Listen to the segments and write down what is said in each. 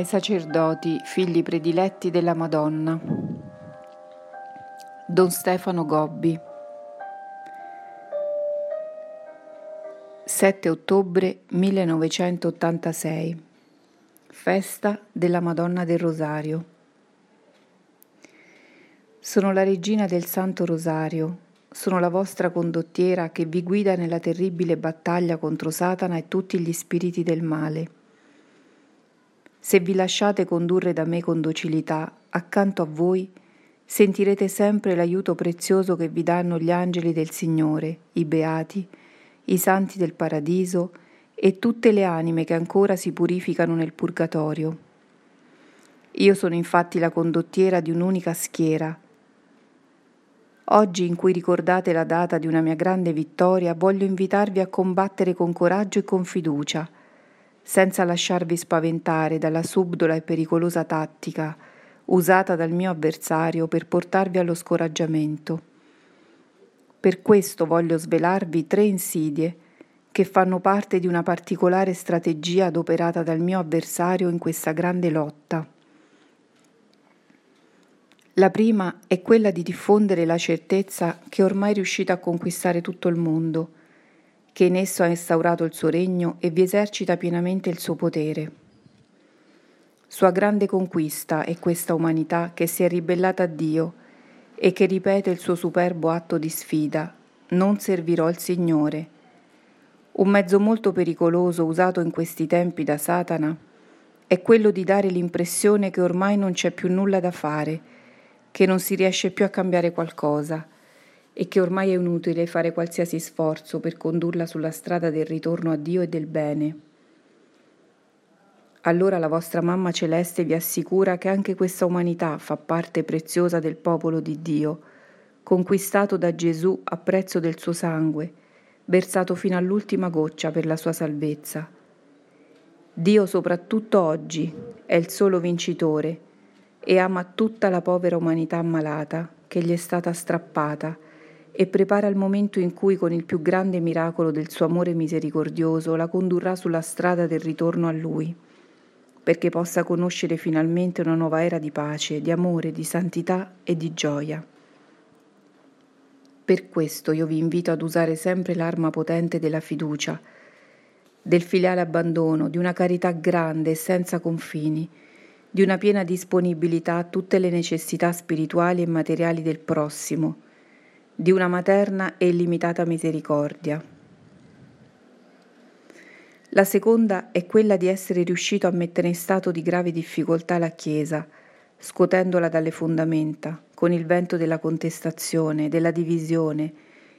ai sacerdoti, figli prediletti della Madonna. Don Stefano Gobbi 7 ottobre 1986 Festa della Madonna del Rosario Sono la regina del Santo Rosario, sono la vostra condottiera che vi guida nella terribile battaglia contro Satana e tutti gli spiriti del male. Se vi lasciate condurre da me con docilità, accanto a voi sentirete sempre l'aiuto prezioso che vi danno gli angeli del Signore, i beati, i santi del paradiso e tutte le anime che ancora si purificano nel purgatorio. Io sono infatti la condottiera di un'unica schiera. Oggi in cui ricordate la data di una mia grande vittoria, voglio invitarvi a combattere con coraggio e con fiducia senza lasciarvi spaventare dalla subdola e pericolosa tattica usata dal mio avversario per portarvi allo scoraggiamento. Per questo voglio svelarvi tre insidie che fanno parte di una particolare strategia adoperata dal mio avversario in questa grande lotta. La prima è quella di diffondere la certezza che ormai riuscite a conquistare tutto il mondo che in esso ha instaurato il suo regno e vi esercita pienamente il suo potere. Sua grande conquista è questa umanità che si è ribellata a Dio e che ripete il suo superbo atto di sfida, non servirò il Signore. Un mezzo molto pericoloso usato in questi tempi da Satana è quello di dare l'impressione che ormai non c'è più nulla da fare, che non si riesce più a cambiare qualcosa, e che ormai è inutile fare qualsiasi sforzo per condurla sulla strada del ritorno a Dio e del bene. Allora la vostra mamma celeste vi assicura che anche questa umanità fa parte preziosa del popolo di Dio, conquistato da Gesù a prezzo del suo sangue, versato fino all'ultima goccia per la sua salvezza. Dio soprattutto oggi è il solo vincitore e ama tutta la povera umanità ammalata che gli è stata strappata e prepara il momento in cui con il più grande miracolo del suo amore misericordioso la condurrà sulla strada del ritorno a Lui, perché possa conoscere finalmente una nuova era di pace, di amore, di santità e di gioia. Per questo io vi invito ad usare sempre l'arma potente della fiducia, del filiale abbandono, di una carità grande e senza confini, di una piena disponibilità a tutte le necessità spirituali e materiali del prossimo, di una materna e illimitata misericordia. La seconda è quella di essere riuscito a mettere in stato di grave difficoltà la Chiesa, scuotendola dalle fondamenta, con il vento della contestazione, della divisione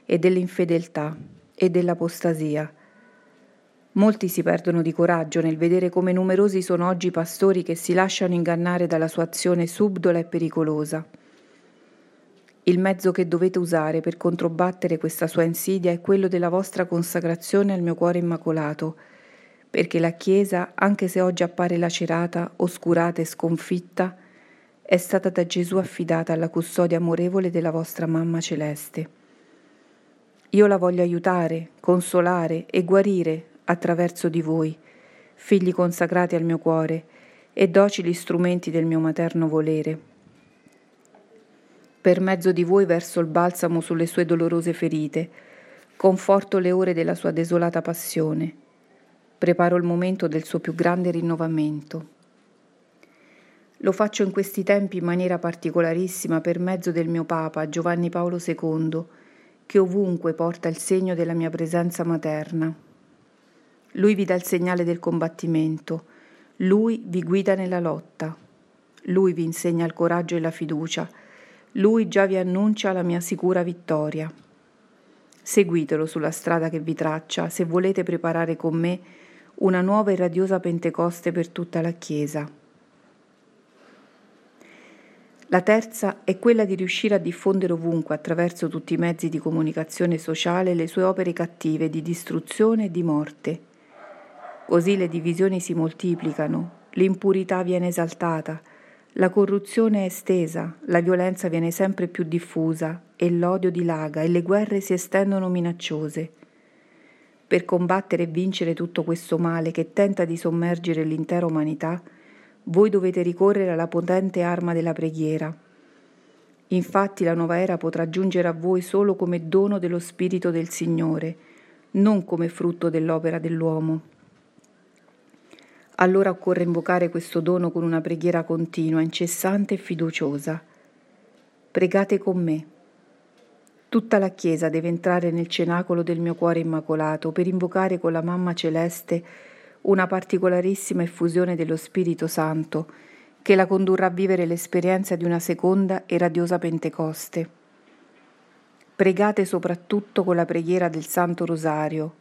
e dell'infedeltà e dell'apostasia. Molti si perdono di coraggio nel vedere come numerosi sono oggi i pastori che si lasciano ingannare dalla sua azione subdola e pericolosa. Il mezzo che dovete usare per controbattere questa sua insidia è quello della vostra consacrazione al mio cuore immacolato, perché la Chiesa, anche se oggi appare lacerata, oscurata e sconfitta, è stata da Gesù affidata alla custodia amorevole della vostra mamma celeste. Io la voglio aiutare, consolare e guarire attraverso di voi, figli consacrati al mio cuore, e docili strumenti del mio materno volere per mezzo di voi verso il balsamo sulle sue dolorose ferite, conforto le ore della sua desolata passione, preparo il momento del suo più grande rinnovamento. Lo faccio in questi tempi in maniera particolarissima per mezzo del mio Papa Giovanni Paolo II, che ovunque porta il segno della mia presenza materna. Lui vi dà il segnale del combattimento, lui vi guida nella lotta, lui vi insegna il coraggio e la fiducia, lui già vi annuncia la mia sicura vittoria. Seguitelo sulla strada che vi traccia se volete preparare con me una nuova e radiosa Pentecoste per tutta la Chiesa. La terza è quella di riuscire a diffondere ovunque, attraverso tutti i mezzi di comunicazione sociale, le sue opere cattive di distruzione e di morte. Così le divisioni si moltiplicano, l'impurità viene esaltata, la corruzione è estesa, la violenza viene sempre più diffusa e l'odio dilaga e le guerre si estendono minacciose. Per combattere e vincere tutto questo male che tenta di sommergere l'intera umanità, voi dovete ricorrere alla potente arma della preghiera. Infatti la nuova era potrà giungere a voi solo come dono dello Spirito del Signore, non come frutto dell'opera dell'uomo. Allora occorre invocare questo dono con una preghiera continua, incessante e fiduciosa. Pregate con me. Tutta la Chiesa deve entrare nel cenacolo del mio cuore immacolato per invocare con la Mamma Celeste una particolarissima effusione dello Spirito Santo che la condurrà a vivere l'esperienza di una seconda e radiosa Pentecoste. Pregate soprattutto con la preghiera del Santo Rosario.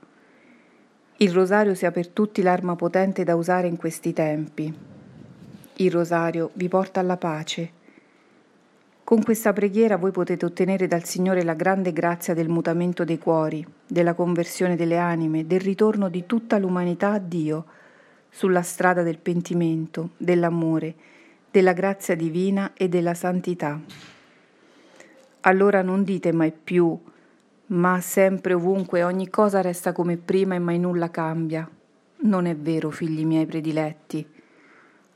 Il rosario sia per tutti l'arma potente da usare in questi tempi. Il rosario vi porta alla pace. Con questa preghiera voi potete ottenere dal Signore la grande grazia del mutamento dei cuori, della conversione delle anime, del ritorno di tutta l'umanità a Dio, sulla strada del pentimento, dell'amore, della grazia divina e della santità. Allora non dite mai più, ma sempre ovunque ogni cosa resta come prima e mai nulla cambia. Non è vero, figli miei prediletti.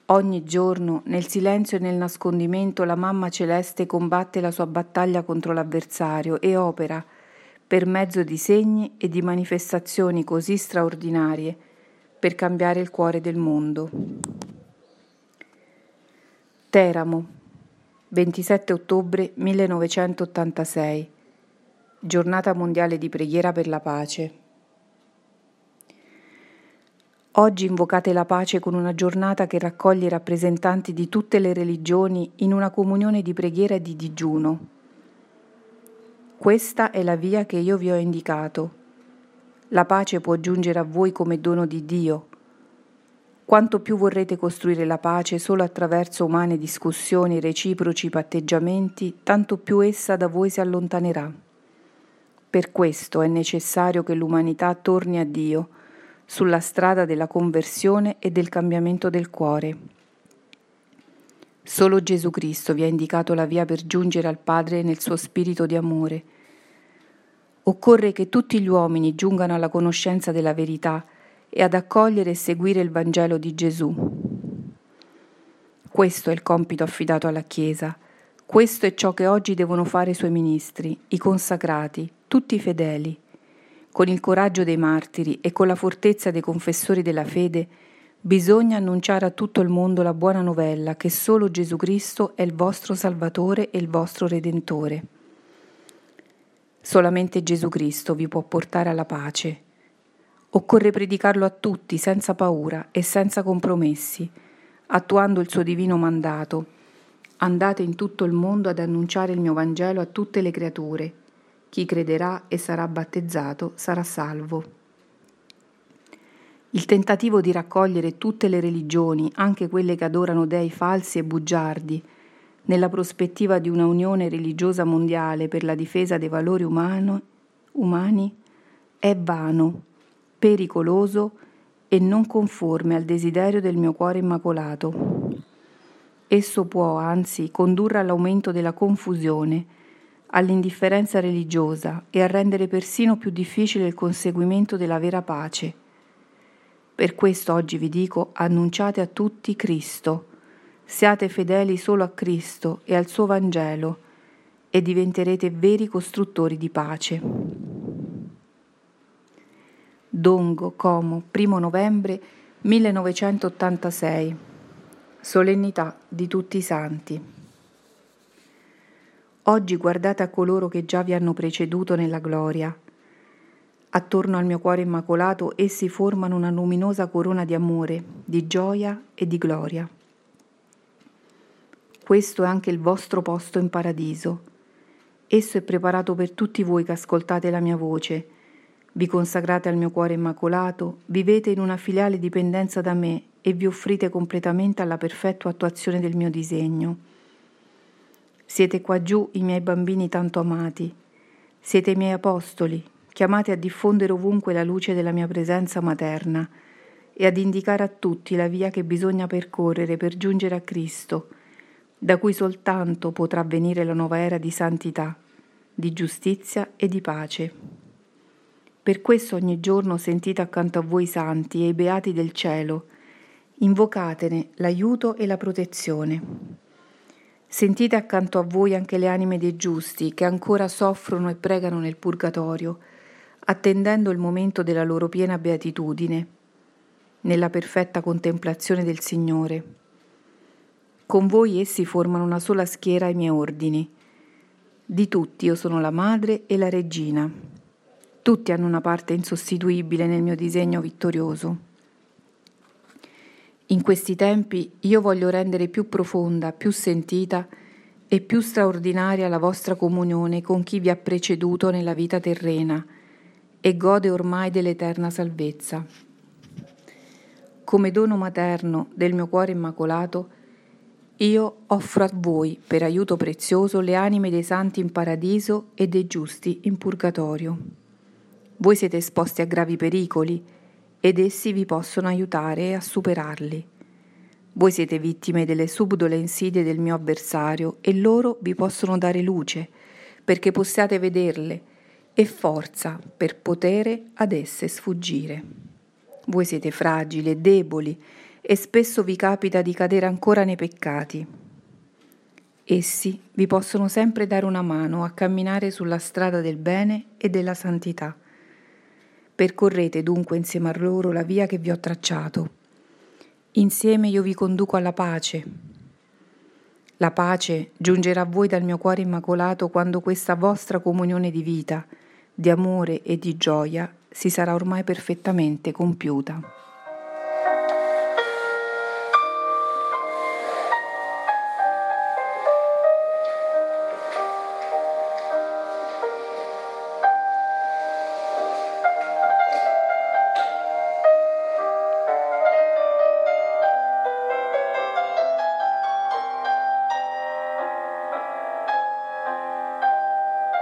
Ogni giorno, nel silenzio e nel nascondimento, la mamma celeste combatte la sua battaglia contro l'avversario e opera, per mezzo di segni e di manifestazioni così straordinarie, per cambiare il cuore del mondo. Teramo, 27 ottobre 1986, Giornata mondiale di preghiera per la pace. Oggi invocate la pace con una giornata che raccoglie i rappresentanti di tutte le religioni in una comunione di preghiera e di digiuno. Questa è la via che io vi ho indicato. La pace può giungere a voi come dono di Dio, quanto più vorrete costruire la pace solo attraverso umane discussioni, reciproci patteggiamenti, tanto più essa da voi si allontanerà. Per questo è necessario che l'umanità torni a Dio sulla strada della conversione e del cambiamento del cuore. Solo Gesù Cristo vi ha indicato la via per giungere al Padre nel suo spirito di amore. Occorre che tutti gli uomini giungano alla conoscenza della verità e ad accogliere e seguire il Vangelo di Gesù. Questo è il compito affidato alla Chiesa. Questo è ciò che oggi devono fare i suoi ministri, i consacrati, tutti i fedeli. Con il coraggio dei martiri e con la fortezza dei confessori della fede, bisogna annunciare a tutto il mondo la buona novella che solo Gesù Cristo è il vostro Salvatore e il vostro Redentore. Solamente Gesù Cristo vi può portare alla pace Occorre predicarlo a tutti senza paura e senza compromessi, attuando il suo divino mandato. Andate in tutto il mondo ad annunciare il mio Vangelo a tutte le creature. Chi crederà e sarà battezzato sarà salvo. Il tentativo di raccogliere tutte le religioni, anche quelle che adorano dei falsi e bugiardi, nella prospettiva di una unione religiosa mondiale per la difesa dei valori umano, umani, è vano pericoloso e non conforme al desiderio del mio cuore immacolato. Esso può, anzi, condurre all'aumento della confusione, all'indifferenza religiosa e a rendere persino più difficile il conseguimento della vera pace. Per questo oggi vi dico, annunciate a tutti Cristo, siate fedeli solo a Cristo e al suo Vangelo e diventerete veri costruttori di pace. Dongo, Como, 1 novembre 1986. Solennità di tutti i santi. Oggi guardate a coloro che già vi hanno preceduto nella gloria. Attorno al mio cuore immacolato essi formano una luminosa corona di amore, di gioia e di gloria. Questo è anche il vostro posto in paradiso. Esso è preparato per tutti voi che ascoltate la mia voce vi consacrate al mio cuore immacolato, vivete in una filiale dipendenza da me e vi offrite completamente alla perfetta attuazione del mio disegno. Siete qua giù i miei bambini tanto amati, siete i miei apostoli, chiamati a diffondere ovunque la luce della mia presenza materna e ad indicare a tutti la via che bisogna percorrere per giungere a Cristo, da cui soltanto potrà venire la nuova era di santità, di giustizia e di pace. Per questo ogni giorno sentite accanto a voi i santi e i beati del cielo, Invocatene l'aiuto e la protezione. Sentite accanto a voi anche le anime dei giusti che ancora soffrono e pregano nel purgatorio, attendendo il momento della loro piena beatitudine, nella perfetta contemplazione del Signore. Con voi essi formano una sola schiera ai miei ordini. Di tutti io sono la madre e la regina. Tutti hanno una parte insostituibile nel mio disegno vittorioso. In questi tempi io voglio rendere più profonda, più sentita e più straordinaria la vostra comunione con chi vi ha preceduto nella vita terrena e gode ormai dell'eterna salvezza. Come dono materno del mio cuore immacolato, io offro a voi per aiuto prezioso le anime dei santi in paradiso e dei giusti in purgatorio. Voi siete esposti a gravi pericoli, ed essi vi possono aiutare a superarli. Voi siete vittime delle subdole insidie del mio avversario e loro vi possono dare luce perché possiate vederle e forza per potere ad esse sfuggire. Voi siete fragili e deboli e spesso vi capita di cadere ancora nei peccati. Essi vi possono sempre dare una mano a camminare sulla strada del bene e della santità Percorrete dunque insieme a loro la via che vi ho tracciato. Insieme io vi conduco alla pace. La pace giungerà a voi dal mio cuore immacolato quando questa vostra comunione di vita, di amore e di gioia si sarà ormai perfettamente compiuta.